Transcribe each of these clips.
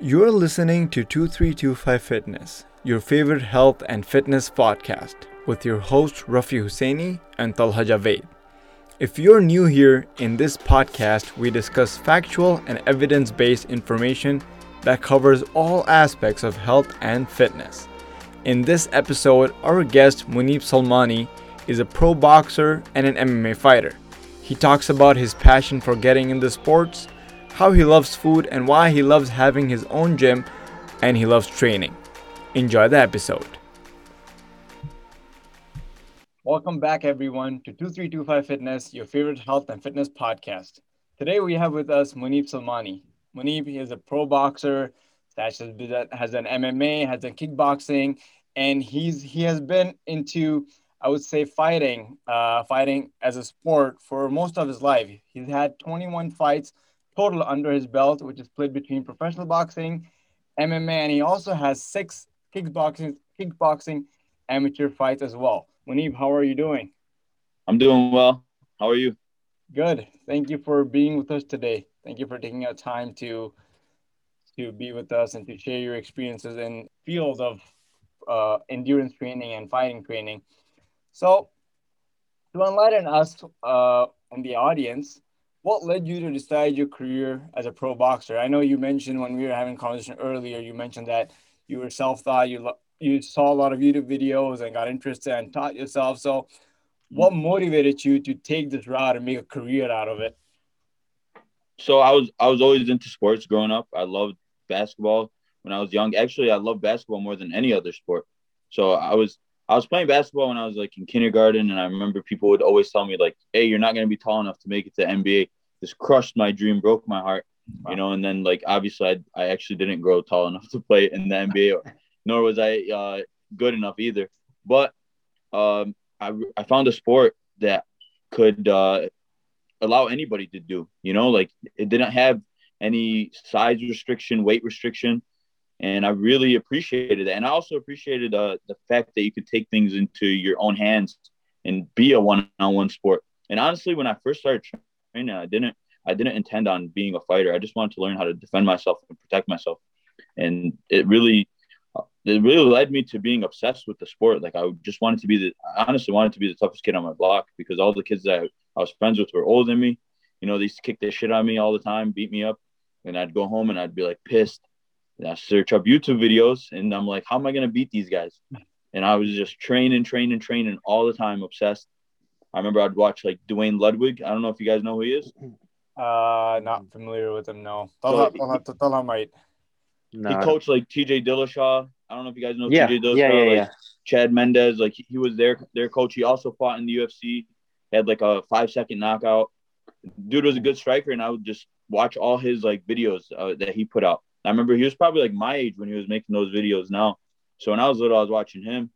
You're listening to 2325 Fitness, your favorite health and fitness podcast, with your host Rafi Husseini and Talha Javed. If you're new here, in this podcast, we discuss factual and evidence based information that covers all aspects of health and fitness. In this episode, our guest Munib Salmani is a pro boxer and an MMA fighter. He talks about his passion for getting into sports, how he loves food, and why he loves having his own gym and he loves training. Enjoy the episode. Welcome back, everyone, to 2325 Fitness, your favorite health and fitness podcast. Today we have with us Munib Salmani. Munib is a pro boxer has an MMA, has a kickboxing, and he's he has been into I would say fighting, uh, fighting as a sport for most of his life. He's had 21 fights total under his belt, which is split between professional boxing, MMA, and he also has six kickboxing kickboxing amateur fights as well. Munib, how are you doing? I'm doing well. How are you? Good. Thank you for being with us today. Thank you for taking out time to to be with us and to share your experiences in field of uh, endurance training and fighting training. So, to enlighten us uh, and the audience, what led you to decide your career as a pro boxer? I know you mentioned when we were having conversation earlier, you mentioned that you were self-taught, you you saw a lot of YouTube videos and got interested and taught yourself. So, what mm-hmm. motivated you to take this route and make a career out of it? So I was I was always into sports growing up. I loved basketball when I was young. Actually, I love basketball more than any other sport. So I was I was playing basketball when I was like in kindergarten, and I remember people would always tell me like, "Hey, you're not going to be tall enough to make it to NBA." This crushed my dream, broke my heart, wow. you know. And then like obviously, I, I actually didn't grow tall enough to play in the NBA, nor was I uh, good enough either. But um, I I found a sport that could uh, allow anybody to do. You know, like it didn't have any size restriction, weight restriction and I really appreciated it. And I also appreciated uh, the fact that you could take things into your own hands and be a one-on-one sport. And honestly, when I first started training, I didn't I didn't intend on being a fighter. I just wanted to learn how to defend myself and protect myself. And it really it really led me to being obsessed with the sport. Like I just wanted to be the I honestly wanted to be the toughest kid on my block because all the kids that I was friends with were older than me. You know, they used to kick their shit on me all the time, beat me up. And I'd go home and I'd be like pissed and I search up YouTube videos and I'm like, how am I going to beat these guys? And I was just training, training, training all the time, obsessed. I remember I'd watch like Duane Ludwig. I don't know if you guys know who he is. Uh, not familiar with him. No. So he, have to tell him right. No. He coached like TJ Dillashaw. I don't know if you guys know yeah. TJ Dillashaw. Yeah, yeah, like yeah. Chad Mendes, like he was their their coach. He also fought in the UFC. Had like a five second knockout. Dude was a good striker, and I would just watch all his like videos uh, that he put out. I remember he was probably like my age when he was making those videos now. So when I was little, I was watching him.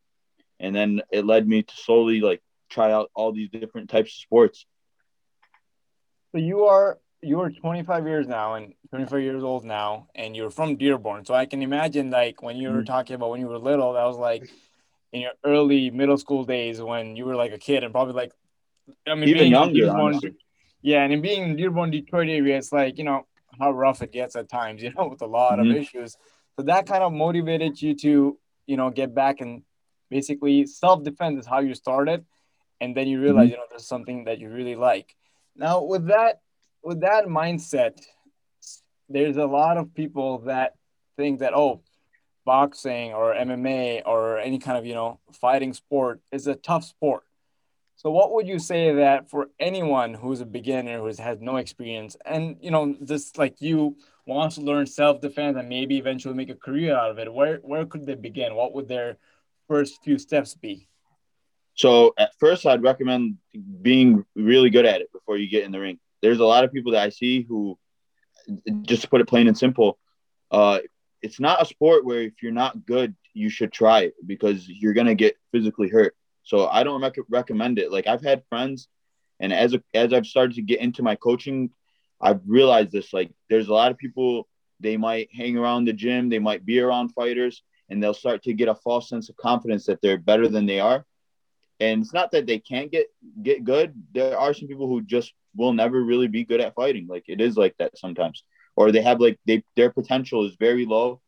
And then it led me to slowly like try out all these different types of sports. So you are you are 25 years now and 25 years old now and you're from Dearborn. So I can imagine like when you were mm-hmm. talking about when you were little, that was like in your early middle school days when you were like a kid and probably like I mean even younger. Dearborn, yeah, and in being in Dearborn, Detroit area, it's like, you know, how rough it gets at times, you know, with a lot mm-hmm. of issues. So that kind of motivated you to, you know, get back and basically self defense is how you started. And then you realize, mm-hmm. you know, there's something that you really like. Now, with that, with that mindset, there's a lot of people that think that, oh, boxing or MMA or any kind of, you know, fighting sport is a tough sport. So, what would you say that for anyone who's a beginner who has had no experience and you know just like you wants to learn self defense and maybe eventually make a career out of it, where where could they begin? What would their first few steps be? So, at first, I'd recommend being really good at it before you get in the ring. There's a lot of people that I see who, just to put it plain and simple, uh, it's not a sport where if you're not good, you should try it because you're gonna get physically hurt so I don't rec- recommend it. Like I've had friends, and as a, as I've started to get into my coaching, I've realized this. Like there's a lot of people they might hang around the gym, they might be around fighters, and they'll start to get a false sense of confidence that they're better than they are. And it's not that they can't get get good. There are some people who just will never really be good at fighting. Like it is like that sometimes. or they have like they their potential is very low,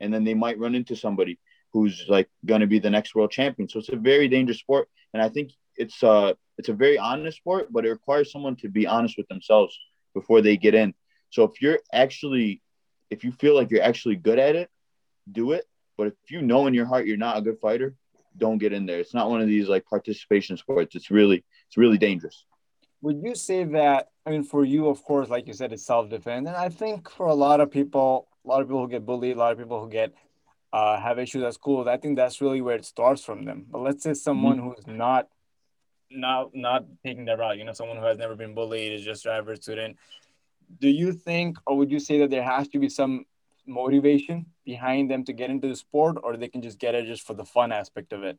and then they might run into somebody who's like going to be the next world champion. So it's a very dangerous sport, and I think it's uh it's a very honest sport, but it requires someone to be honest with themselves before they get in. So if you're actually if you feel like you're actually good at it, do it. But if you know in your heart you're not a good fighter, don't get in there. It's not one of these like participation sports. It's really it's really dangerous. Would you say that? I mean, for you, of course, like you said, it's self defense, and I think for a lot of people, a lot of people who get bullied, a lot of people who get uh, have issues at school, I think that's really where it starts from them. But let's say someone mm-hmm. who's not not not taking that route, you know, someone who has never been bullied, is just an average student. Do you think, or would you say that there has to be some motivation behind them to get into the sport, or they can just get it just for the fun aspect of it?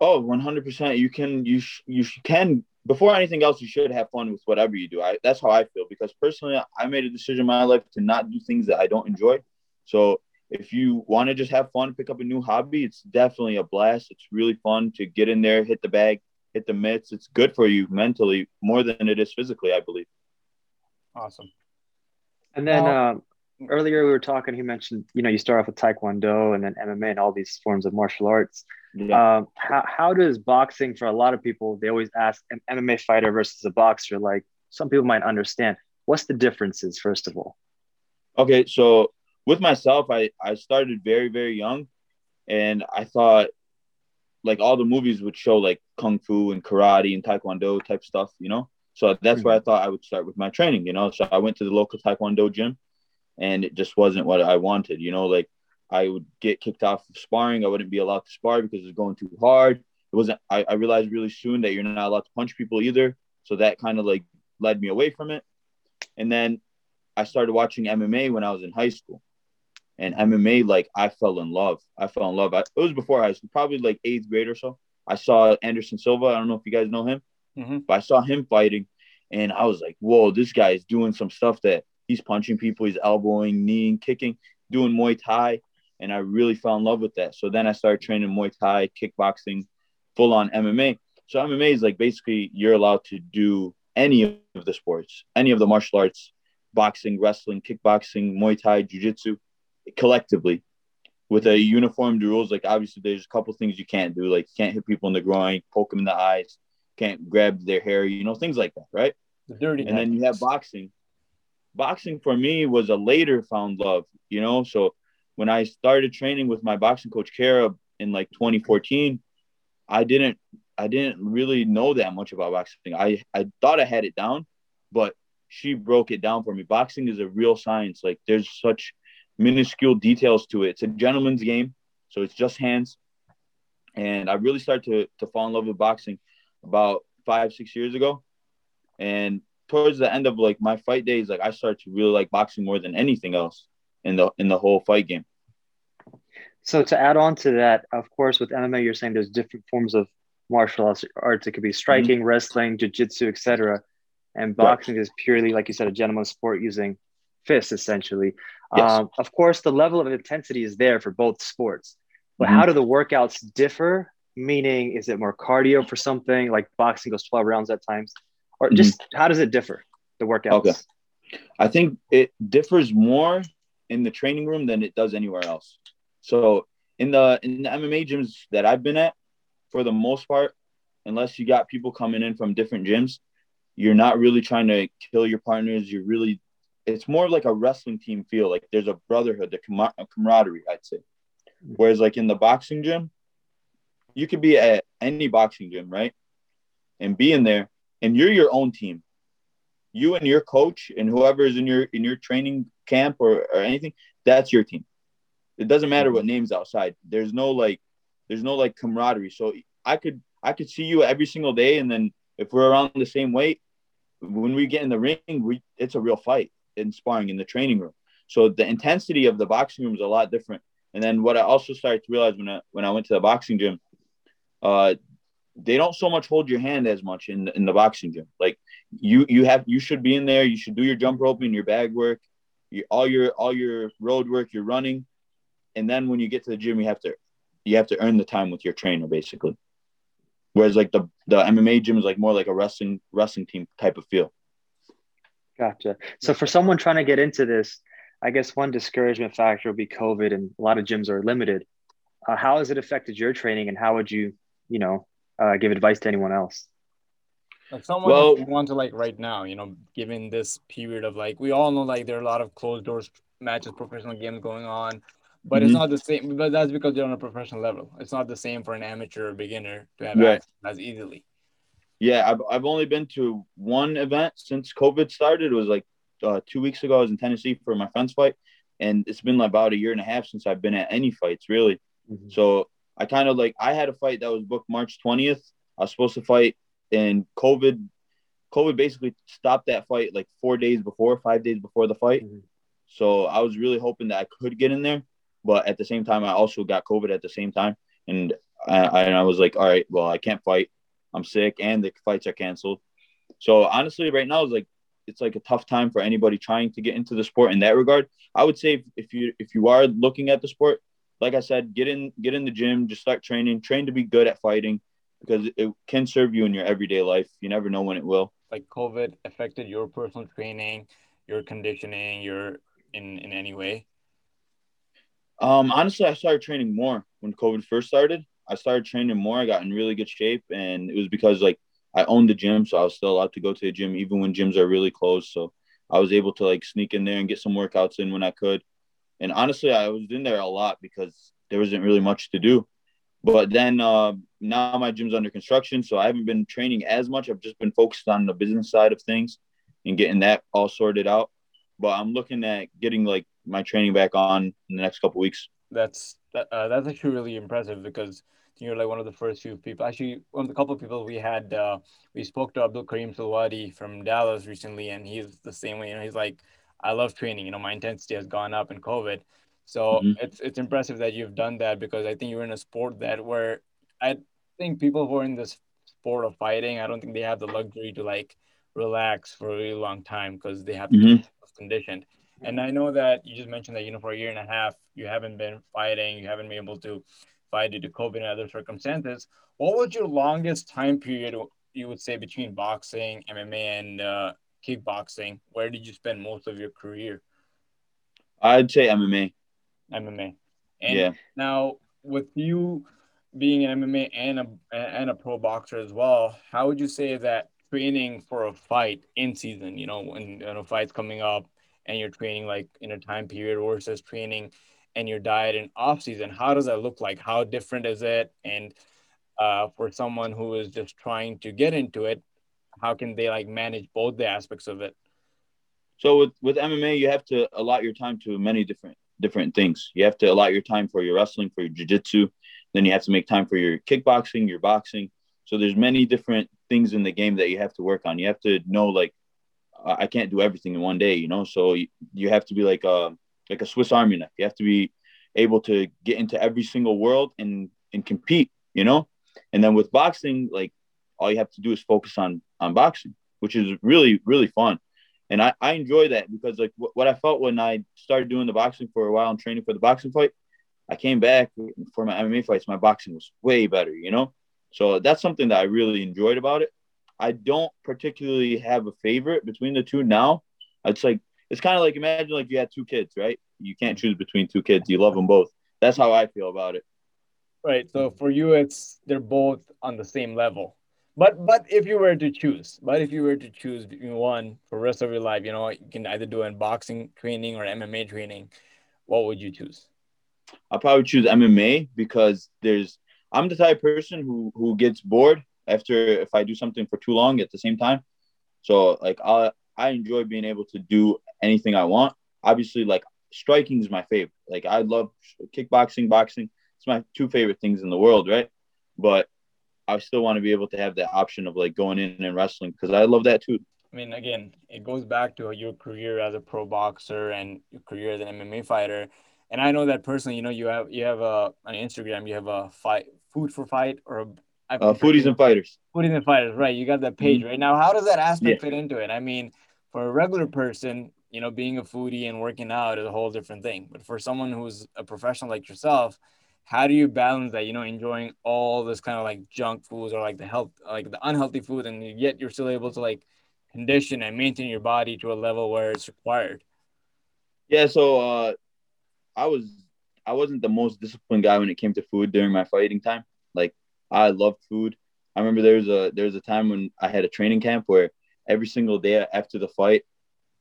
Oh, 100%. You can, you, sh- you sh- can, before anything else, you should have fun with whatever you do. I, that's how I feel because personally, I made a decision in my life to not do things that I don't enjoy. So if you want to just have fun, pick up a new hobby, it's definitely a blast. It's really fun to get in there, hit the bag, hit the mitts. It's good for you mentally more than it is physically, I believe. Awesome. And then, um, earlier we were talking he mentioned you know you start off with taekwondo and then mma and all these forms of martial arts yeah. um, how, how does boxing for a lot of people they always ask an mma fighter versus a boxer like some people might understand what's the differences first of all okay so with myself i i started very very young and i thought like all the movies would show like kung fu and karate and taekwondo type stuff you know so that's where i thought i would start with my training you know so i went to the local taekwondo gym and it just wasn't what I wanted. You know, like I would get kicked off of sparring. I wouldn't be allowed to spar because it was going too hard. It wasn't. I, I realized really soon that you're not allowed to punch people either. So that kind of like led me away from it. And then I started watching MMA when I was in high school. And MMA, like I fell in love. I fell in love. I, it was before high school, probably like eighth grade or so. I saw Anderson Silva. I don't know if you guys know him, mm-hmm. but I saw him fighting, and I was like, "Whoa, this guy is doing some stuff that he's punching people, he's elbowing, kneeing, kicking, doing Muay Thai. And I really fell in love with that. So then I started training Muay Thai, kickboxing, full on MMA. So MMA is like basically you're allowed to do any of the sports, any of the martial arts, boxing, wrestling, kickboxing, Muay Thai, Jiu Jitsu, collectively with a uniformed rules. Like obviously there's a couple things you can't do, like you can't hit people in the groin, poke them in the eyes, can't grab their hair, you know, things like that, right? The dirty. And then you have boxing, boxing for me was a later found love, you know. So when I started training with my boxing coach Kara in like 2014, I didn't I didn't really know that much about boxing. I I thought I had it down, but she broke it down for me. Boxing is a real science. Like there's such minuscule details to it. It's a gentleman's game, so it's just hands. And I really started to to fall in love with boxing about five six years ago, and towards the end of like my fight days, like I started to really like boxing more than anything else in the in the whole fight game. So to add on to that, of course, with MMA, you're saying there's different forms of martial arts. It could be striking, mm-hmm. wrestling, jiu-jitsu, etc. And boxing right. is purely, like you said, a gentleman's sport using fists, essentially. Yes. Um, of course, the level of intensity is there for both sports. But mm-hmm. how do the workouts differ? Meaning, is it more cardio for something like boxing goes 12 rounds at times? or mm-hmm. just how does it differ the workouts okay i think it differs more in the training room than it does anywhere else so in the in the mma gyms that i've been at for the most part unless you got people coming in from different gyms you're not really trying to kill your partners you're really it's more like a wrestling team feel like there's a brotherhood the com- camaraderie i'd say whereas like in the boxing gym you could be at any boxing gym right and be in there and you're your own team. You and your coach and whoever is in your in your training camp or, or anything, that's your team. It doesn't matter what names outside. There's no like there's no like camaraderie. So I could I could see you every single day and then if we're around the same weight, when we get in the ring, we it's a real fight in sparring in the training room. So the intensity of the boxing room is a lot different. And then what I also started to realize when I when I went to the boxing gym, uh, they don't so much hold your hand as much in in the boxing gym. Like you you have you should be in there. You should do your jump roping, your bag work, you, all your all your road work, your running, and then when you get to the gym, you have to you have to earn the time with your trainer basically. Whereas like the the MMA gym is like more like a wrestling wrestling team type of feel. Gotcha. So for someone trying to get into this, I guess one discouragement factor would be COVID, and a lot of gyms are limited. Uh, how has it affected your training, and how would you, you know, uh, give advice to anyone else? Like someone well, want to like right now, you know, given this period of like we all know like there are a lot of closed doors matches, professional games going on, but mm-hmm. it's not the same. But that's because they're on a professional level. It's not the same for an amateur or beginner to have right. access as easily. Yeah, I've I've only been to one event since COVID started. It was like uh, two weeks ago. I was in Tennessee for my friend's fight, and it's been like about a year and a half since I've been at any fights really. Mm-hmm. So I kind of like I had a fight that was booked March twentieth. I was supposed to fight, and COVID, COVID basically stopped that fight like four days before, five days before the fight. Mm-hmm. So I was really hoping that I could get in there, but at the same time, I also got COVID at the same time, and I, and I was like, all right, well, I can't fight. I'm sick, and the fights are canceled. So honestly, right now is like it's like a tough time for anybody trying to get into the sport in that regard. I would say if, if you if you are looking at the sport, like I said, get in get in the gym, just start training, train to be good at fighting because it can serve you in your everyday life. You never know when it will. Like COVID affected your personal training, your conditioning, your in in any way? Um, honestly, I started training more when COVID first started. I started training more. I got in really good shape, and it was because like I owned the gym, so I was still allowed to go to the gym even when gyms are really closed. So I was able to like sneak in there and get some workouts in when I could. And honestly, I was in there a lot because there wasn't really much to do. But then uh, now my gym's under construction, so I haven't been training as much. I've just been focused on the business side of things and getting that all sorted out. But I'm looking at getting like my training back on in the next couple weeks. That's that, uh, that's actually really impressive because you're like one of the first few people. Actually, one of the couple of people we had, uh, we spoke to Abdul Karim Silwadi from Dallas recently, and he's the same way. You know, he's like, I love training. You know, my intensity has gone up in COVID, so mm-hmm. it's it's impressive that you've done that because I think you're in a sport that where I think people who are in this sport of fighting, I don't think they have the luxury to like relax for a really long time because they have to mm-hmm. be conditioned. And I know that you just mentioned that you know for a year and a half you haven't been fighting, you haven't been able to fight due to COVID and other circumstances. What was your longest time period you would say between boxing, MMA, and uh, kickboxing? Where did you spend most of your career? I'd say MMA. MMA. And yeah. Now, with you being an MMA and a and a pro boxer as well, how would you say that training for a fight in season? You know, when you know, fight's coming up and you're training like in a time period versus training and your diet in off season. How does that look like? How different is it? And uh, for someone who is just trying to get into it, how can they like manage both the aspects of it? So with with MMA, you have to allot your time to many different different things. You have to allot your time for your wrestling, for your jiu-jitsu. Then you have to make time for your kickboxing, your boxing. So there's many different things in the game that you have to work on. You have to know like I can't do everything in one day, you know. So you, you have to be like a like a Swiss Army knife. You have to be able to get into every single world and and compete, you know. And then with boxing, like all you have to do is focus on on boxing, which is really really fun and I, I enjoy that because like what I felt when I started doing the boxing for a while and training for the boxing fight, I came back for my MMA fights. My boxing was way better, you know. So that's something that I really enjoyed about it. I don't particularly have a favorite between the two now. It's like it's kind of like imagine like you had two kids, right? You can't choose between two kids. You love them both. That's how I feel about it. Right. So for you, it's they're both on the same level. But but if you were to choose, but if you were to choose between one for the rest of your life, you know, you can either do in boxing training or MMA training. What would you choose? I'll probably choose MMA because there's I'm the type of person who who gets bored after if I do something for too long at the same time. So like I I enjoy being able to do anything I want. Obviously, like striking is my favorite. Like I love kickboxing, boxing. It's my two favorite things in the world, right? But I still want to be able to have that option of like going in and wrestling because I love that too. I mean, again, it goes back to your career as a pro boxer and your career as an MMA fighter. And I know that personally, you know, you have you have a on Instagram, you have a fight food for fight or a uh, foodies and fighters. Foodies and fighters, right? You got that page mm-hmm. right now. How does that aspect yeah. fit into it? I mean, for a regular person, you know, being a foodie and working out is a whole different thing. But for someone who's a professional like yourself, how do you balance that you know enjoying all this kind of like junk foods or like the health like the unhealthy food and yet you're still able to like condition and maintain your body to a level where it's required Yeah, so uh, I was I wasn't the most disciplined guy when it came to food during my fighting time. I loved food. I remember there was a there was a time when I had a training camp where every single day after the fight,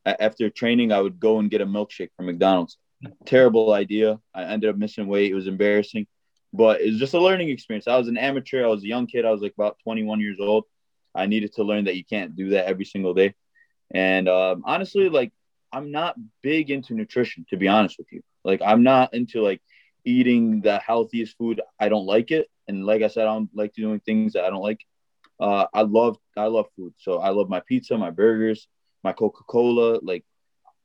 after training, I would go and get a milkshake from McDonald's. Terrible idea. I ended up missing weight. It was embarrassing, but it was just a learning experience. I was an amateur. I was a young kid. I was like about 21 years old. I needed to learn that you can't do that every single day. And um, honestly, like I'm not big into nutrition, to be honest with you. Like I'm not into like eating the healthiest food. I don't like it. And like I said, I don't like doing things that I don't like. Uh, I love I love food. So I love my pizza, my burgers, my Coca-Cola. Like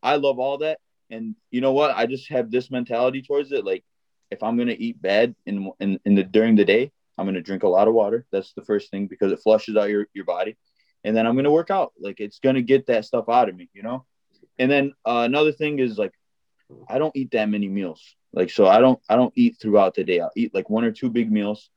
I love all that. And you know what? I just have this mentality towards it. Like if I'm gonna eat bad in in, in the during the day, I'm gonna drink a lot of water. That's the first thing because it flushes out your, your body. And then I'm gonna work out. Like it's gonna get that stuff out of me, you know? And then uh, another thing is like I don't eat that many meals. Like so I don't I don't eat throughout the day. I'll eat like one or two big meals.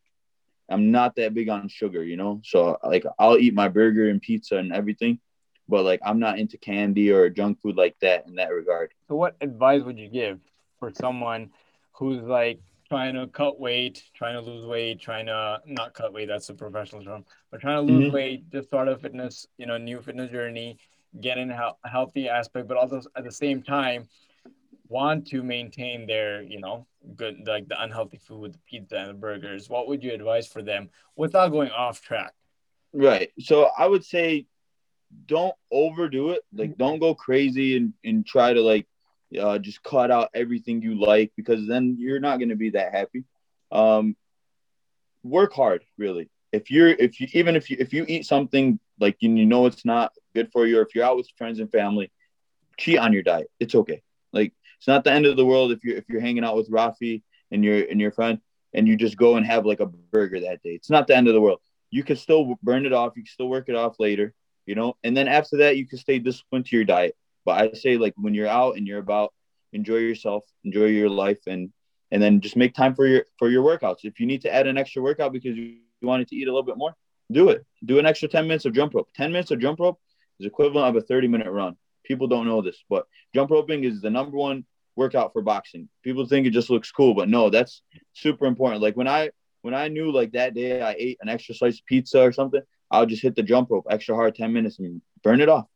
I'm not that big on sugar, you know. So like I'll eat my burger and pizza and everything, but like I'm not into candy or junk food like that in that regard. So what advice would you give for someone who's like trying to cut weight, trying to lose weight, trying to not cut weight, that's a professional term, but trying to lose mm-hmm. weight, just start a fitness, you know, new fitness journey, get in a healthy aspect, but also at the same time want to maintain their, you know, good like the unhealthy food, with the pizza and the burgers, what would you advise for them without going off track? Right. So I would say don't overdo it. Like don't go crazy and, and try to like uh, just cut out everything you like because then you're not going to be that happy. Um, work hard, really. If you're if you even if you if you eat something like you, you know it's not good for you, or if you're out with friends and family, cheat on your diet. It's okay. It's not the end of the world if you're if you're hanging out with Rafi and your and your friend and you just go and have like a burger that day. It's not the end of the world. You can still burn it off. You can still work it off later, you know. And then after that, you can stay disciplined to your diet. But I say like when you're out and you're about enjoy yourself, enjoy your life, and and then just make time for your for your workouts. If you need to add an extra workout because you wanted to eat a little bit more, do it. Do an extra 10 minutes of jump rope. 10 minutes of jump rope is equivalent of a 30 minute run. People don't know this, but jump roping is the number one workout for boxing. People think it just looks cool, but no, that's super important. Like when I when I knew like that day I ate an extra slice of pizza or something, I'll just hit the jump rope extra hard 10 minutes and burn it off.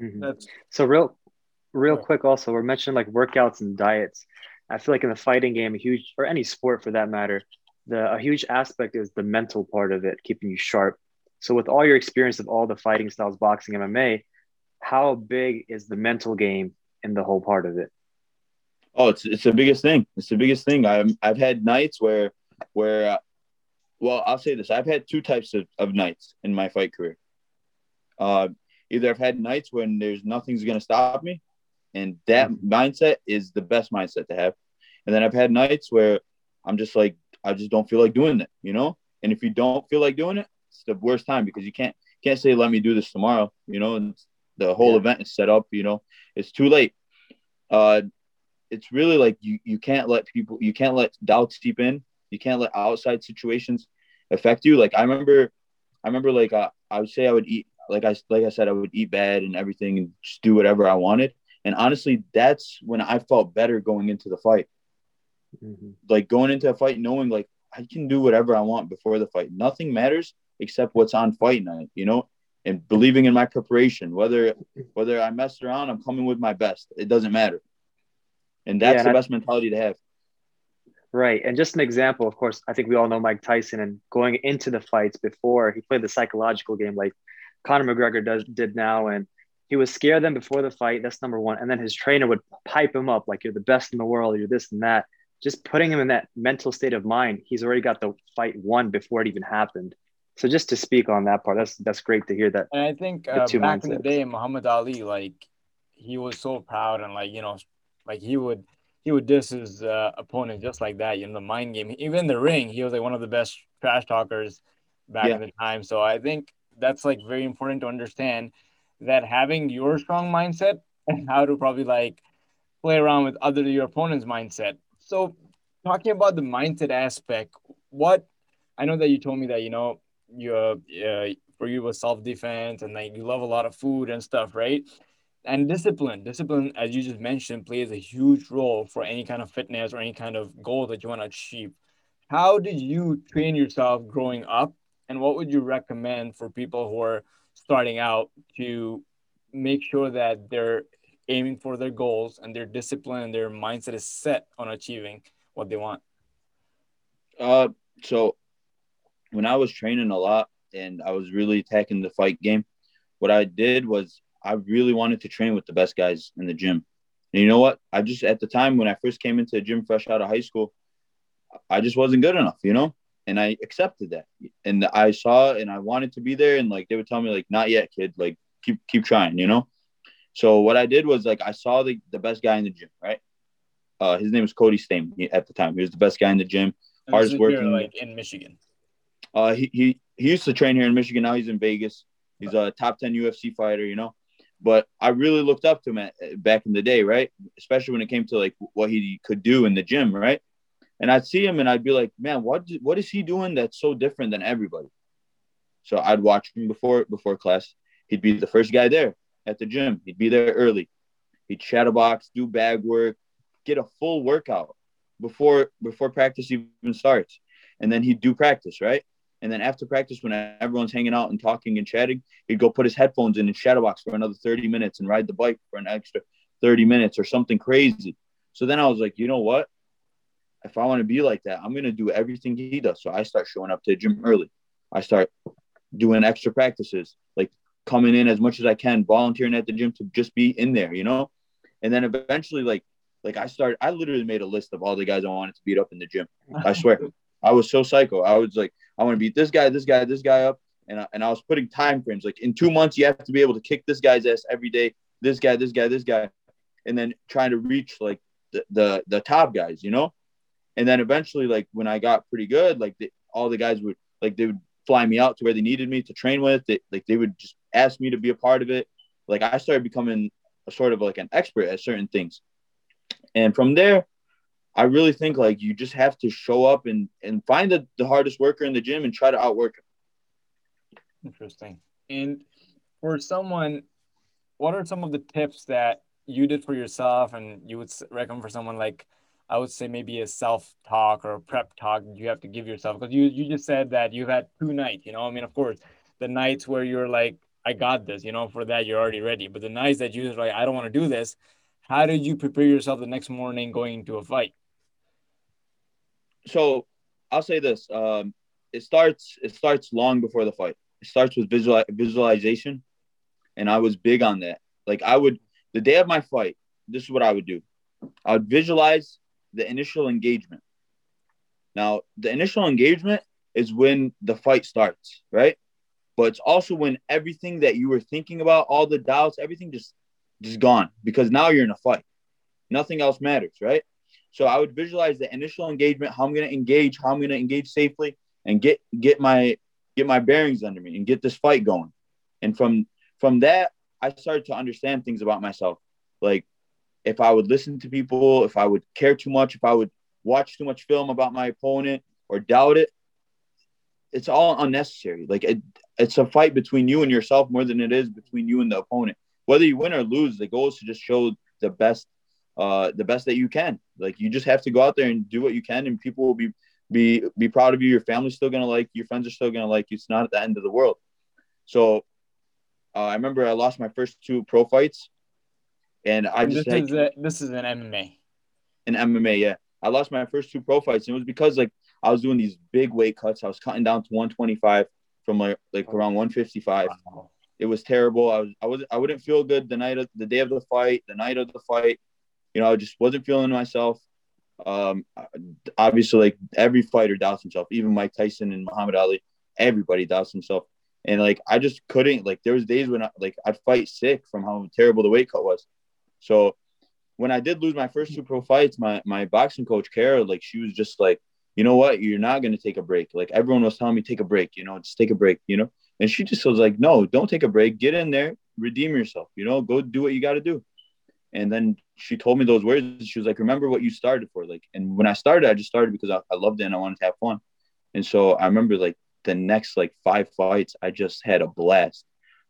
Mm-hmm. That's so real real quick also we're mentioning like workouts and diets. I feel like in the fighting game, a huge or any sport for that matter, the a huge aspect is the mental part of it, keeping you sharp. So with all your experience of all the fighting styles, boxing, MMA, how big is the mental game in the whole part of it? Oh, it's it's the biggest thing. It's the biggest thing. I've I've had nights where where uh, well, I'll say this. I've had two types of, of nights in my fight career. Uh, either I've had nights when there's nothing's gonna stop me, and that mm-hmm. mindset is the best mindset to have. And then I've had nights where I'm just like, I just don't feel like doing it, you know. And if you don't feel like doing it, it's the worst time because you can't can't say let me do this tomorrow, you know. And the whole yeah. event is set up, you know. It's too late. Uh, it's really like you you can't let people you can't let doubts seep in. You can't let outside situations affect you. Like I remember, I remember like uh, I would say I would eat like I like I said I would eat bad and everything and just do whatever I wanted. And honestly, that's when I felt better going into the fight. Mm-hmm. Like going into a fight, knowing like I can do whatever I want before the fight. Nothing matters except what's on fight night, you know, and believing in my preparation. Whether whether I mess around, I'm coming with my best. It doesn't matter and that's yeah, the best mentality to have. Right, and just an example, of course, I think we all know Mike Tyson, and going into the fights before he played the psychological game like Conor McGregor does did now, and he would scare them before the fight. That's number one, and then his trainer would pipe him up like you're the best in the world, you're this and that. Just putting him in that mental state of mind, he's already got the fight won before it even happened. So just to speak on that part, that's that's great to hear that. And I think uh, back mindsets. in the day, Muhammad Ali, like he was so proud and like you know like he would he would diss his uh, opponent just like that. You know, the mind game. Even the ring, he was like one of the best trash talkers back yeah. in the time. So I think that's like very important to understand that having your strong mindset and how to probably like play around with other your opponent's mindset. So talking about the mindset aspect, what I know that you told me that you know you uh, uh for you was self defense and like you love a lot of food and stuff, right? And discipline discipline as you just mentioned plays a huge role for any kind of fitness or any kind of goal that you want to achieve. How did you train yourself growing up? And what would you recommend for people who are starting out to make sure that they're aiming for their goals and their discipline and their mindset is set on achieving what they want? Uh so when i was training a lot and i was really attacking the fight game what i did was I really wanted to train with the best guys in the gym. And you know what? I just at the time when I first came into the gym fresh out of high school, I just wasn't good enough, you know? And I accepted that. And I saw and I wanted to be there and like they would tell me like not yet, kid, like keep keep trying, you know? So what I did was like I saw the, the best guy in the gym, right? Uh, his name was Cody Stamann at the time. He was the best guy in the gym, and hardest working. like in Michigan. Uh, he, he he used to train here in Michigan. Now he's in Vegas. He's a top ten UFC fighter. You know, but I really looked up to him at, back in the day, right? Especially when it came to like what he could do in the gym, right? And I'd see him and I'd be like, man, what what is he doing that's so different than everybody? So I'd watch him before before class. He'd be the first guy there at the gym. He'd be there early. He'd shadow box, do bag work, get a full workout before before practice even starts. And then he'd do practice, right? And then after practice, when everyone's hanging out and talking and chatting, he'd go put his headphones in and shadowbox for another 30 minutes and ride the bike for an extra 30 minutes or something crazy. So then I was like, you know what? If I want to be like that, I'm going to do everything he does. So I start showing up to the gym early. I start doing extra practices, like coming in as much as I can, volunteering at the gym to just be in there, you know? And then eventually, like, like I started, I literally made a list of all the guys I wanted to beat up in the gym. I swear. I was so psycho. I was like, I want to beat this guy, this guy, this guy up. And I, and I was putting time frames like in two months, you have to be able to kick this guy's ass every day. This guy, this guy, this guy, and then trying to reach like the the, the top guys, you know. And then eventually, like when I got pretty good, like the, all the guys would like they would fly me out to where they needed me to train with. They, like they would just ask me to be a part of it. Like I started becoming a sort of like an expert at certain things. And from there, I really think like you just have to show up and and find the, the hardest worker in the gym and try to outwork him. Interesting. And for someone, what are some of the tips that you did for yourself and you would recommend for someone like I would say maybe a self talk or a prep talk you have to give yourself because you you just said that you've had two nights, you know. I mean, of course, the nights where you're like, I got this, you know, for that you're already ready. But the nights that you're like, I don't want to do this, how did you prepare yourself the next morning going into a fight? So I'll say this. Um, it starts it starts long before the fight. It starts with visual visualization, and I was big on that. Like I would the day of my fight, this is what I would do. I would visualize the initial engagement. Now, the initial engagement is when the fight starts, right? But it's also when everything that you were thinking about, all the doubts, everything just just gone because now you're in a fight. Nothing else matters, right? So I would visualize the initial engagement, how I'm going to engage, how I'm going to engage safely, and get get my get my bearings under me and get this fight going. And from from that, I started to understand things about myself, like if I would listen to people, if I would care too much, if I would watch too much film about my opponent or doubt it. It's all unnecessary. Like it, it's a fight between you and yourself more than it is between you and the opponent. Whether you win or lose, the goal is to just show the best uh, the best that you can. Like you just have to go out there and do what you can, and people will be be be proud of you. Your family's still gonna like you. Your friends are still gonna like you. It's not at the end of the world. So uh, I remember I lost my first two pro fights, and I just this is a, this is an MMA. An MMA, yeah. I lost my first two pro fights, and it was because like I was doing these big weight cuts. I was cutting down to 125 from like like around 155. Wow. It was terrible. I was I was I wouldn't feel good the night of the day of the fight, the night of the fight you know, I just wasn't feeling myself. Um, obviously, like every fighter doubts himself, even Mike Tyson and Muhammad Ali, everybody doubts himself. And like, I just couldn't, like, there was days when I, like, I'd fight sick from how terrible the weight cut was. So when I did lose my first two pro fights, my, my boxing coach, Kara, like, she was just like, you know what? You're not going to take a break. Like everyone was telling me, take a break, you know, just take a break, you know? And she just was like, no, don't take a break. Get in there, redeem yourself, you know, go do what you got to do. And then she told me those words. She was like, "Remember what you started for." Like, and when I started, I just started because I, I loved it and I wanted to have fun. And so I remember like the next like five fights, I just had a blast.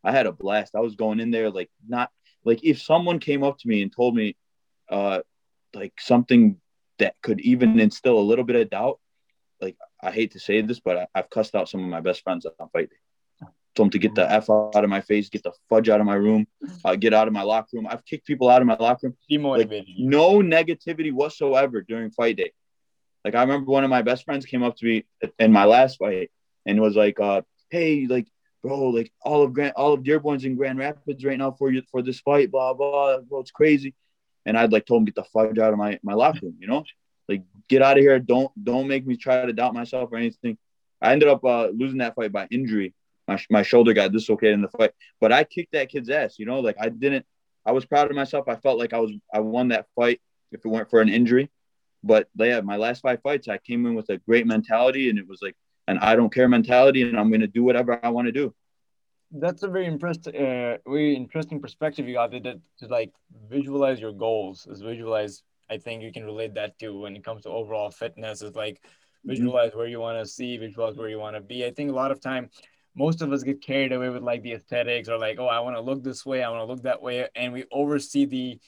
I had a blast. I was going in there like not like if someone came up to me and told me uh like something that could even instill a little bit of doubt like i hate to say this but I, have cussed out some of my best friends on fight day told them to get the f out of my face get the fudge out of my room uh, get out of my locker room i've kicked people out of my locker room demotivated like, no negativity whatsoever during fight day like i remember one of my best friends came up to me in my last fight and was like uh hey like bro, like all of Grand, all of Dearborn's in Grand Rapids right now for you for this fight, blah blah, bro, it's crazy. And I'd like told him get the fudge out of my my locker room, you know, like get out of here. Don't don't make me try to doubt myself or anything. I ended up uh, losing that fight by injury. My my shoulder got dislocated in the fight, but I kicked that kid's ass. You know, like I didn't. I was proud of myself. I felt like I was I won that fight if it weren't for an injury. But yeah, my last five fights, I came in with a great mentality, and it was like an I don't care mentality, and I'm going to do whatever I want to do. That's a very impressed, uh, very interesting perspective you got to, to like visualize your goals. Is visualize. I think you can relate that to when it comes to overall fitness. Is like mm-hmm. visualize where you want to see, visualize where you want to be. I think a lot of time, most of us get carried away with like the aesthetics or like, oh, I want to look this way, I want to look that way, and we oversee the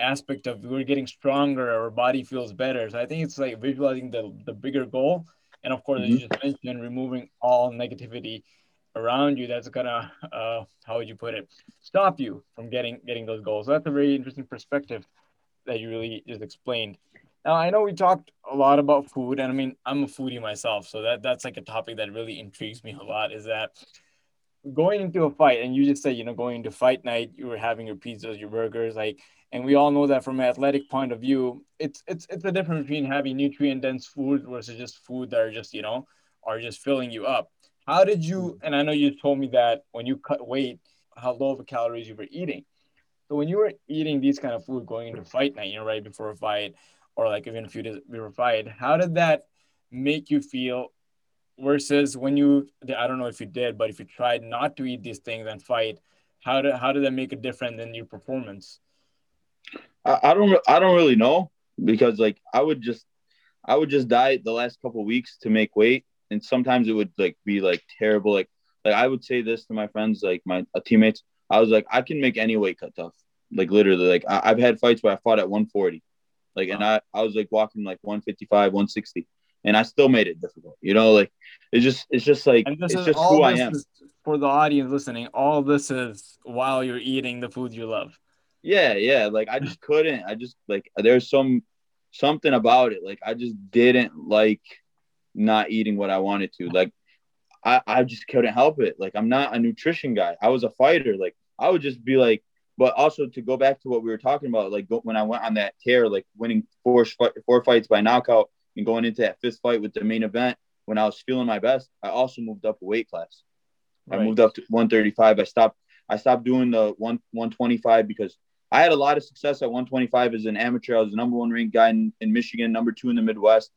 aspect of we're getting stronger, our body feels better. So I think it's like visualizing the the bigger goal and of course, mm-hmm. as you just mentioned, removing all negativity around you that's gonna uh, how would you put it stop you from getting getting those goals so that's a very interesting perspective that you really just explained now i know we talked a lot about food and i mean i'm a foodie myself so that that's like a topic that really intrigues me a lot is that going into a fight and you just said you know going into fight night you were having your pizzas your burgers like and we all know that from an athletic point of view, it's it's it's the difference between having nutrient dense food versus just food that are just you know are just filling you up. How did you? Mm. And I know you told me that when you cut weight, how low of calories you were eating. So when you were eating these kind of food going into fight night, you know, right before a fight, or like even days before a fight, how did that make you feel? Versus when you, I don't know if you did, but if you tried not to eat these things and fight, how did how did that make a difference in your performance? I, I don't I don't really know because like I would just I would just diet the last couple weeks to make weight, and sometimes it would like be like terrible. Like like I would say this to my friends, like my uh, teammates. I was like, I can make any weight cut tough. Like literally, like I, have had fights where I fought at 140, like, and I I was like walking like 155, 160, and I still made it difficult. You know, like it's just it's just like it's just who I am. For the audience listening, all this is while you're eating the food you love. Yeah, yeah. Like I just couldn't. I just like there's some something about it. Like I just didn't like not eating what I wanted to. Like I, I just couldn't help it. Like I'm not a nutrition guy. I was a fighter. Like I would just be like, but also to go back to what we were talking about, like when I went on that tear, like winning four four fights by knockout and going into that fifth fight with the main event when I was feeling my best, I also moved up a weight class. Right. I moved up to 135. I stopped I stopped doing the one 125 because I had a lot of success at 125 as an amateur. I was the number one ranked guy in, in Michigan, number two in the Midwest,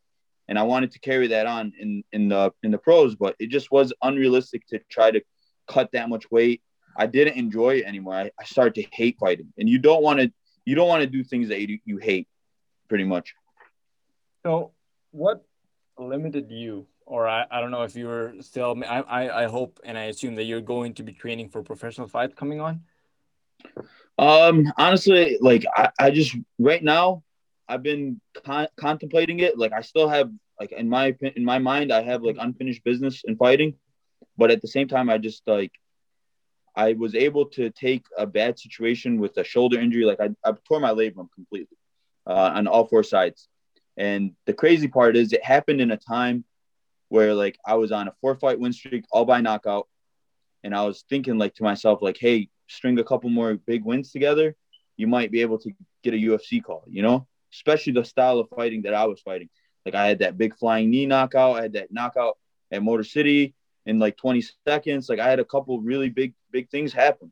and I wanted to carry that on in in the in the pros, but it just was unrealistic to try to cut that much weight. I didn't enjoy it anymore. I, I started to hate fighting, and you don't want to you don't want to do things that you, you hate, pretty much. So, what limited you, or I, I don't know if you were still. I, I I hope and I assume that you're going to be training for professional fights coming on. Um, honestly, like I, I just right now, I've been con- contemplating it. Like I still have like in my in my mind, I have like unfinished business in fighting, but at the same time, I just like I was able to take a bad situation with a shoulder injury. Like I, I tore my labrum completely uh, on all four sides. And the crazy part is it happened in a time where like I was on a four fight win streak, all by knockout. And I was thinking like to myself, like, hey, string a couple more big wins together, you might be able to get a UFC call, you know, especially the style of fighting that I was fighting. Like I had that big flying knee knockout, I had that knockout at Motor City in like 20 seconds. Like I had a couple really big, big things happen.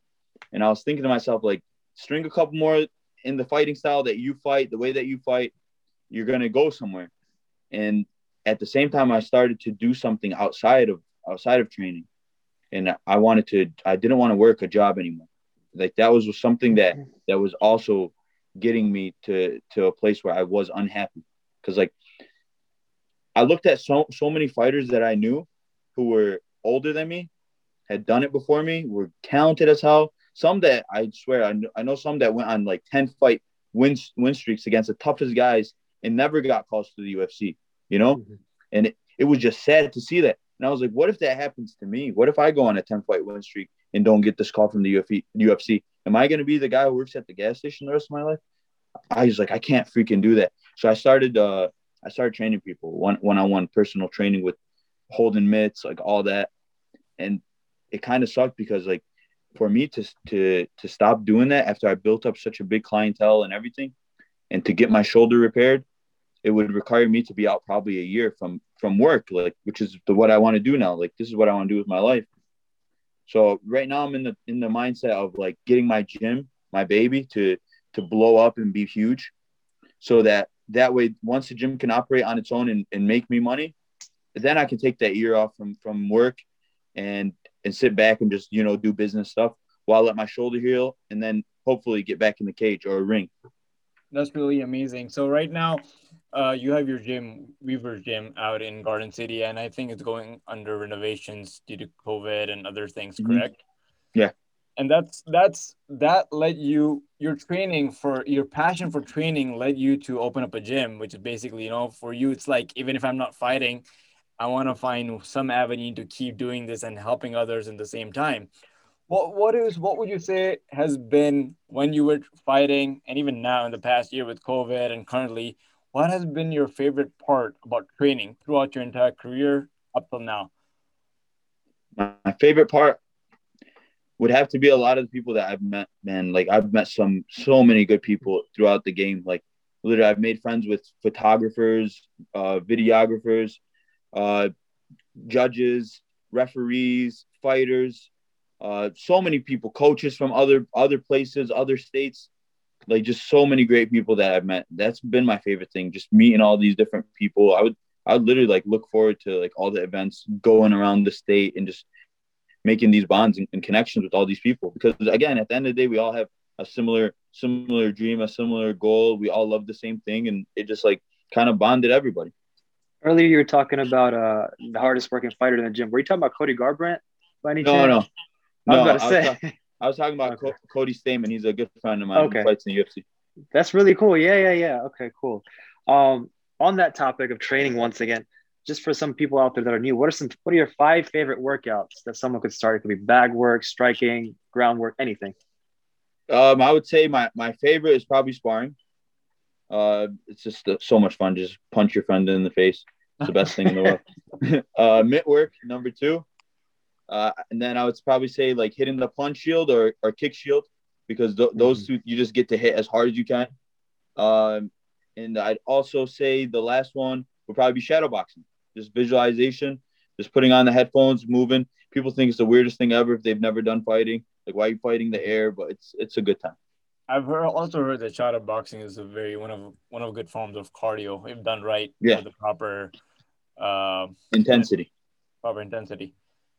And I was thinking to myself, like, string a couple more in the fighting style that you fight, the way that you fight, you're gonna go somewhere. And at the same time, I started to do something outside of outside of training, and I wanted to. I didn't want to work a job anymore like that was something that mm-hmm. that was also getting me to to a place where I was unhappy because like I looked at so so many fighters that I knew who were older than me, had done it before me, were talented as hell, some that I swear I know, I know some that went on like 10 fight win win streaks against the toughest guys and never got calls to the UFC, you know? Mm-hmm. And it, it was just sad to see that. And I was like, what if that happens to me? What if I go on a 10 fight win streak and don't get this call from the UFC? UFC? Am I going to be the guy who works at the gas station the rest of my life? I was like, I can't freaking do that. So I started, uh, I started training people one one on one personal training with holding mitts, like all that, and it kind of sucked because like for me to to to stop doing that after I built up such a big clientele and everything, and to get my shoulder repaired, it would require me to be out probably a year from from work, like which is the, what I want to do now. Like this is what I want to do with my life. So right now I'm in the in the mindset of like getting my gym, my baby, to to blow up and be huge, so that that way once the gym can operate on its own and, and make me money, then I can take that year off from from work and and sit back and just you know do business stuff while I let my shoulder heal and then hopefully get back in the cage or a ring. That's really amazing. So right now, uh, you have your gym, Weaver Gym, out in Garden City, and I think it's going under renovations due to COVID and other things. Mm-hmm. Correct? Yeah. And that's that's that led you your training for your passion for training led you to open up a gym, which is basically you know for you it's like even if I'm not fighting, I want to find some avenue to keep doing this and helping others in the same time. What what is what would you say has been when you were fighting and even now in the past year with COVID and currently, what has been your favorite part about training throughout your entire career up till now? My favorite part would have to be a lot of the people that I've met, man. Like I've met some so many good people throughout the game. Like literally, I've made friends with photographers, uh, videographers, uh, judges, referees, fighters, uh, so many people, coaches from other other places, other states, like just so many great people that I've met. That's been my favorite thing, just meeting all these different people. I would I would literally like look forward to like all the events going around the state and just making these bonds and, and connections with all these people. Because again, at the end of the day, we all have a similar similar dream, a similar goal. We all love the same thing, and it just like kind of bonded everybody. Earlier, you were talking about uh, the hardest working fighter in the gym. Were you talking about Cody Garbrandt by any no, chance? No, no. I was about to I say. Was I was talking about okay. Cody Stamann. He's a good friend of mine. Okay. He fights in the UFC. That's really cool. Yeah, yeah, yeah. Okay, cool. Um, on that topic of training, once again, just for some people out there that are new, what are some what are your five favorite workouts that someone could start? It could be bag work, striking, groundwork, anything. Um, I would say my my favorite is probably sparring. Uh, it's just so much fun. Just punch your friend in the face. It's the best thing in the world. uh, mitt work number two, uh, and then I would probably say like hitting the punch shield or, or kick shield because th- those mm-hmm. two you just get to hit as hard as you can. Um, and I'd also say the last one would probably be shadow boxing, just visualization, just putting on the headphones, moving. People think it's the weirdest thing ever if they've never done fighting. Like why are you fighting the air? But it's it's a good time. I've heard, also heard that shadow boxing is a very one of one of good forms of cardio if done right. Yeah. With the proper uh, intensity. Proper intensity.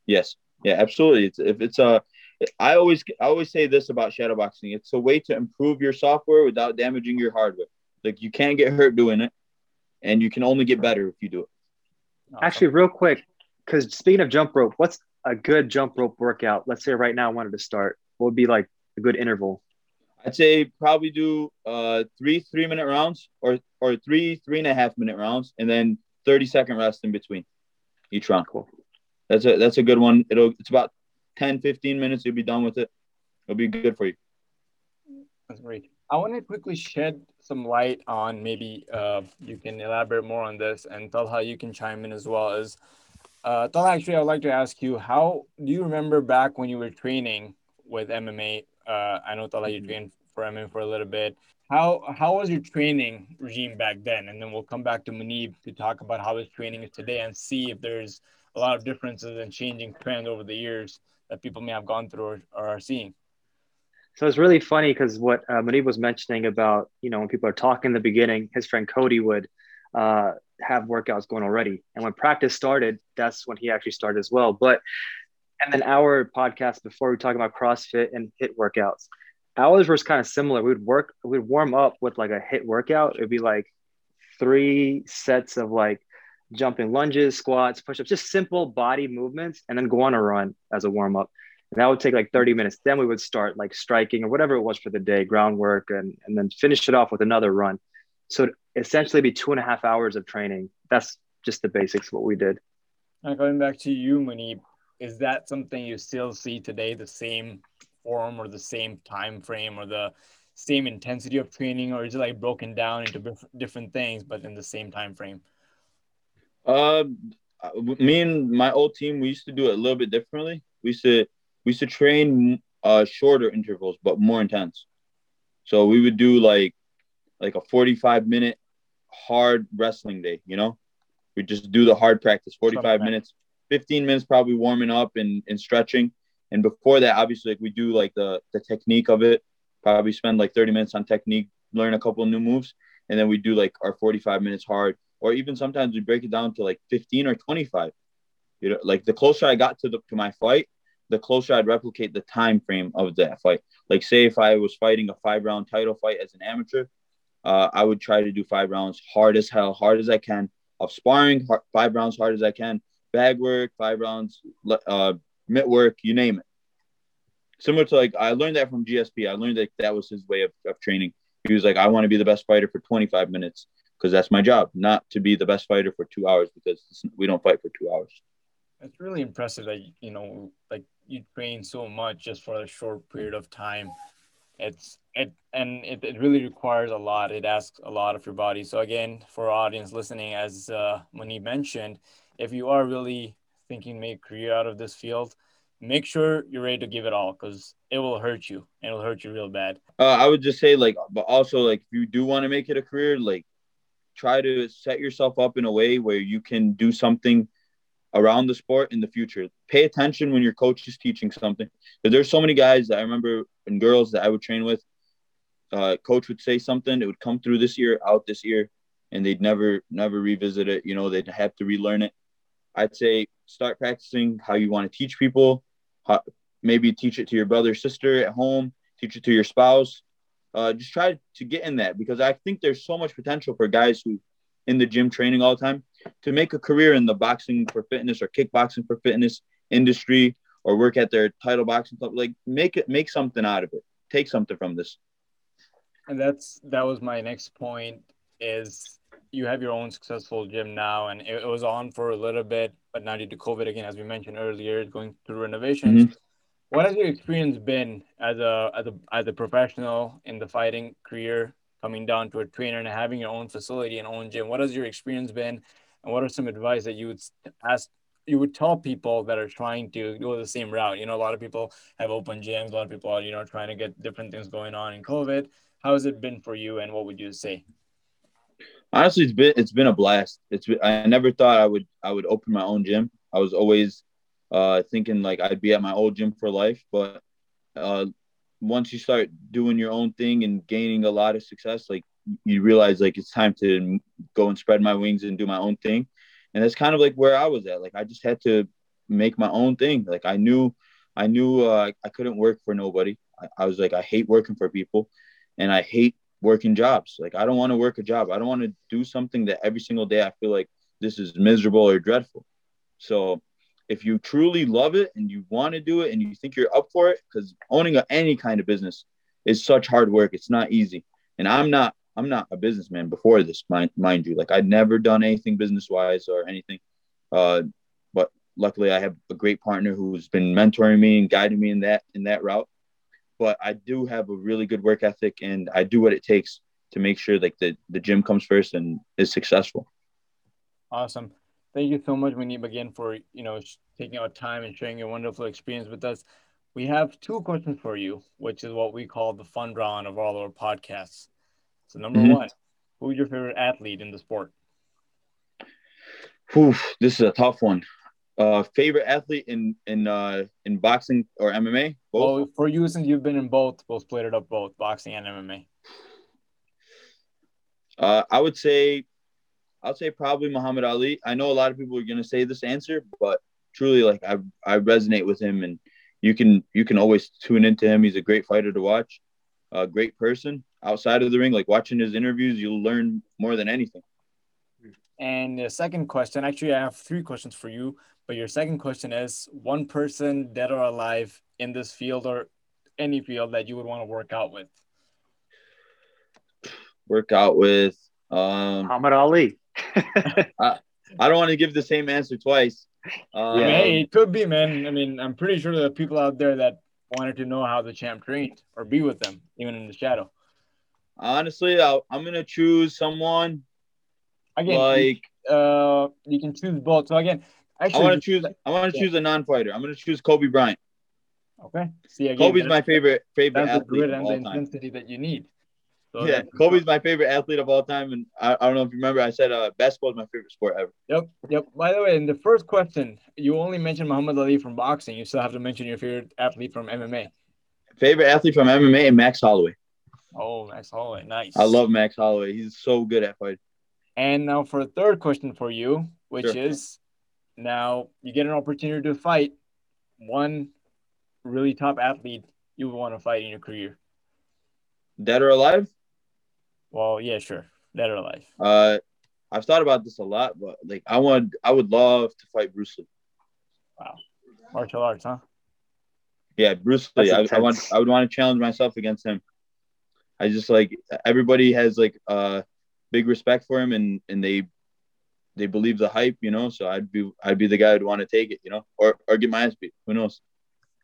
Yes. Yeah. Absolutely. It's if it's a. I always I always say this about shadow boxing. It's a way to improve your software without damaging your hardware. Like you can't get hurt doing it, and you can only get better if you do it. Actually, real quick, because speaking of jump rope, what's a good jump rope workout? Let's say right now I wanted to start. What would be like a good interval? I'd say probably do uh three three minute rounds or or three three and a half minute rounds and then 30 second rest in between each round. Cool. That's a that's a good one. It'll it's about 10, 15 minutes, you'll be done with it. It'll be good for you. That's great. I want to quickly shed some light on maybe uh, you can elaborate more on this and tell how you can chime in as well as uh, Talha, actually, I would like to ask you, how do you remember back when you were training with MMA uh, I know Talha, you mm-hmm. trained for MMA for a little bit. How how was your training regime back then? And then we'll come back to Munib to talk about how his training is today and see if there's a lot of differences and changing trends over the years that people may have gone through or, or are seeing. So it's really funny because what uh, Munib was mentioning about, you know, when people are talking in the beginning, his friend Cody would uh, have workouts going already. And when practice started, that's when he actually started as well. But and then our podcast before we talk about CrossFit and HIIT workouts. Ours was kind of similar. We'd work, we'd warm up with like a HIIT workout. It'd be like three sets of like jumping lunges, squats, push-ups, just simple body movements, and then go on a run as a warm up. And that would take like 30 minutes. Then we would start like striking or whatever it was for the day, groundwork, and, and then finish it off with another run. So essentially be two and a half hours of training. That's just the basics of what we did. Now going back to you, Munib, is that something you still see today, the same form or the same time frame or the same intensity of training, or is it like broken down into different things but in the same time frame? Uh, me and my old team, we used to do it a little bit differently. We used to we used to train uh shorter intervals but more intense. So we would do like like a 45 minute hard wrestling day, you know? We just do the hard practice, 45 minutes, 15 minutes probably warming up and, and stretching. And before that, obviously, like we do like the the technique of it. Probably spend like 30 minutes on technique, learn a couple new moves, and then we do like our 45 minutes hard. Or even sometimes we break it down to like 15 or 25. You know, like the closer I got to the to my fight, the closer I'd replicate the time frame of that fight. Like say if I was fighting a five round title fight as an amateur, uh, I would try to do five rounds hard as hell, hard as I can, of sparring, hard, five rounds hard as I can, bag work, five rounds, uh, mitt work, you name it. Similar to like, I learned that from GSP. I learned that that was his way of, of training. He was like, I want to be the best fighter for 25 minutes because that's my job, not to be the best fighter for two hours because we don't fight for two hours. It's really impressive that, you know, like you train so much just for a short period of time it's it and it, it really requires a lot it asks a lot of your body so again for audience listening as uh, he mentioned if you are really thinking make a career out of this field make sure you're ready to give it all because it will hurt you it'll hurt you real bad uh, i would just say like but also like if you do want to make it a career like try to set yourself up in a way where you can do something around the sport in the future. Pay attention when your coach is teaching something. There's so many guys that I remember and girls that I would train with. Uh, coach would say something, it would come through this year, out this year, and they'd never, never revisit it. You know, they'd have to relearn it. I'd say start practicing how you want to teach people. How, maybe teach it to your brother, sister at home. Teach it to your spouse. Uh, just try to get in that because I think there's so much potential for guys who in the gym training all the time to make a career in the boxing for fitness or kickboxing for fitness industry or work at their title boxing club like make it make something out of it take something from this and that's that was my next point is you have your own successful gym now and it, it was on for a little bit but now due to covid again as we mentioned earlier going through renovations. Mm-hmm. what has your experience been as a as a as a professional in the fighting career coming down to a trainer and having your own facility and own gym? What has your experience been and what are some advice that you would ask you would tell people that are trying to go the same route? You know a lot of people have open gyms a lot of people are you know trying to get different things going on in covid. How has it been for you and what would you say honestly it's been it's been a blast. It's i never thought i would i would open my own gym. I was always uh thinking like i'd be at my old gym for life but uh once you start doing your own thing and gaining a lot of success like you realize like it's time to go and spread my wings and do my own thing. And that's kind of like where i was at. Like i just had to make my own thing. Like i knew i knew uh, i couldn't work for nobody. I, I was like i hate working for people and i hate working jobs like i don't want to work a job i don't want to do something that every single day i feel like this is miserable or dreadful so if you truly love it and you want to do it and you think you're up for it because owning a, any kind of business is such hard work it's not easy and i'm not I'm not a businessman before this, mind, mind you. Like I'd never done anything business wise or anything. Uh, but luckily, I have a great partner who's been mentoring me and guiding me in that in that route. But I do have a really good work ethic, and I do what it takes to make sure like the the gym comes first and is successful. Awesome. Thank you so much, Munib, again for you know taking our time and sharing your wonderful experience with us. We have two questions for you, which is what we call the fun round of all our podcasts. So number mm-hmm. one, who's your favorite athlete in the sport? Oof, this is a tough one. Uh, favorite athlete in in uh, in boxing or MMA? Both? Well, for you, since you've been in both, both played it up both boxing and MMA. Uh, I would say, I'd say probably Muhammad Ali. I know a lot of people are gonna say this answer, but truly, like I I resonate with him, and you can you can always tune into him. He's a great fighter to watch, a great person outside of the ring, like watching his interviews, you'll learn more than anything. And the second question, actually, I have three questions for you. But your second question is one person, dead or alive, in this field or any field that you would want to work out with. Work out with um, Muhammad Ali. I, I don't want to give the same answer twice. Um, yeah, hey, it could be, man. I mean, I'm pretty sure there are people out there that wanted to know how the champ trained or be with them, even in the shadow. Honestly, i am gonna choose someone again. Like, uh, you can choose both. So again, actually, I want to choose. I want to yeah. choose a non-fighter. I'm gonna choose Kobe Bryant. Okay. See, again, Kobe's my favorite favorite that's athlete. the and the intensity that you need. So yeah, Kobe's my favorite athlete of all time, and I, I don't know if you remember, I said uh, basketball is my favorite sport ever. Yep, yep. By the way, in the first question, you only mentioned Muhammad Ali from boxing. You still have to mention your favorite athlete from MMA. Favorite athlete from MMA and Max Holloway. Oh, Max Holloway, nice. I love Max Holloway. He's so good at fighting. And now for a third question for you, which sure. is now you get an opportunity to fight one really top athlete you would want to fight in your career. Dead or alive? Well, yeah, sure. Dead or alive. Uh, I've thought about this a lot, but like I want, I would love to fight Bruce Lee. Wow, martial arts, huh? Yeah, Bruce Lee. I, I, want, I would want to challenge myself against him. I just like everybody has like uh big respect for him, and and they they believe the hype, you know. So I'd be I'd be the guy who'd want to take it, you know, or or get my ass beat. Who knows?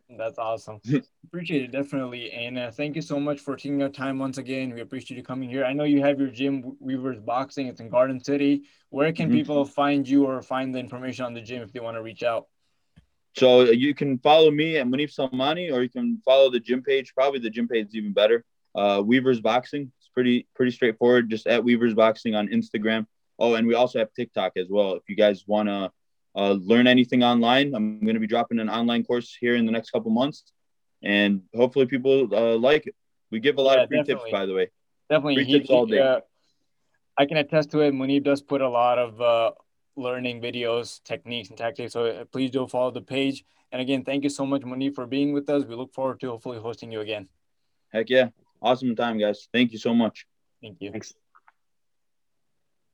That's awesome. appreciate it definitely, and uh, thank you so much for taking your time once again. We appreciate you coming here. I know you have your gym, Weavers Boxing. It's in Garden City. Where can mm-hmm. people find you or find the information on the gym if they want to reach out? So you can follow me at Munib Salmani, or you can follow the gym page. Probably the gym page is even better. Uh, Weavers Boxing. It's pretty pretty straightforward. Just at Weavers Boxing on Instagram. Oh, and we also have TikTok as well. If you guys want to uh, learn anything online. I'm going to be dropping an online course here in the next couple months, and hopefully people uh, like it. We give a lot yeah, of free definitely. tips, by the way. Definitely, free he, tips all day. Uh, I can attest to it. Munib does put a lot of uh, learning videos, techniques, and tactics. So uh, please do follow the page. And again, thank you so much, Munib, for being with us. We look forward to hopefully hosting you again. Heck yeah. Awesome time, guys. Thank you so much. Thank you. Thanks.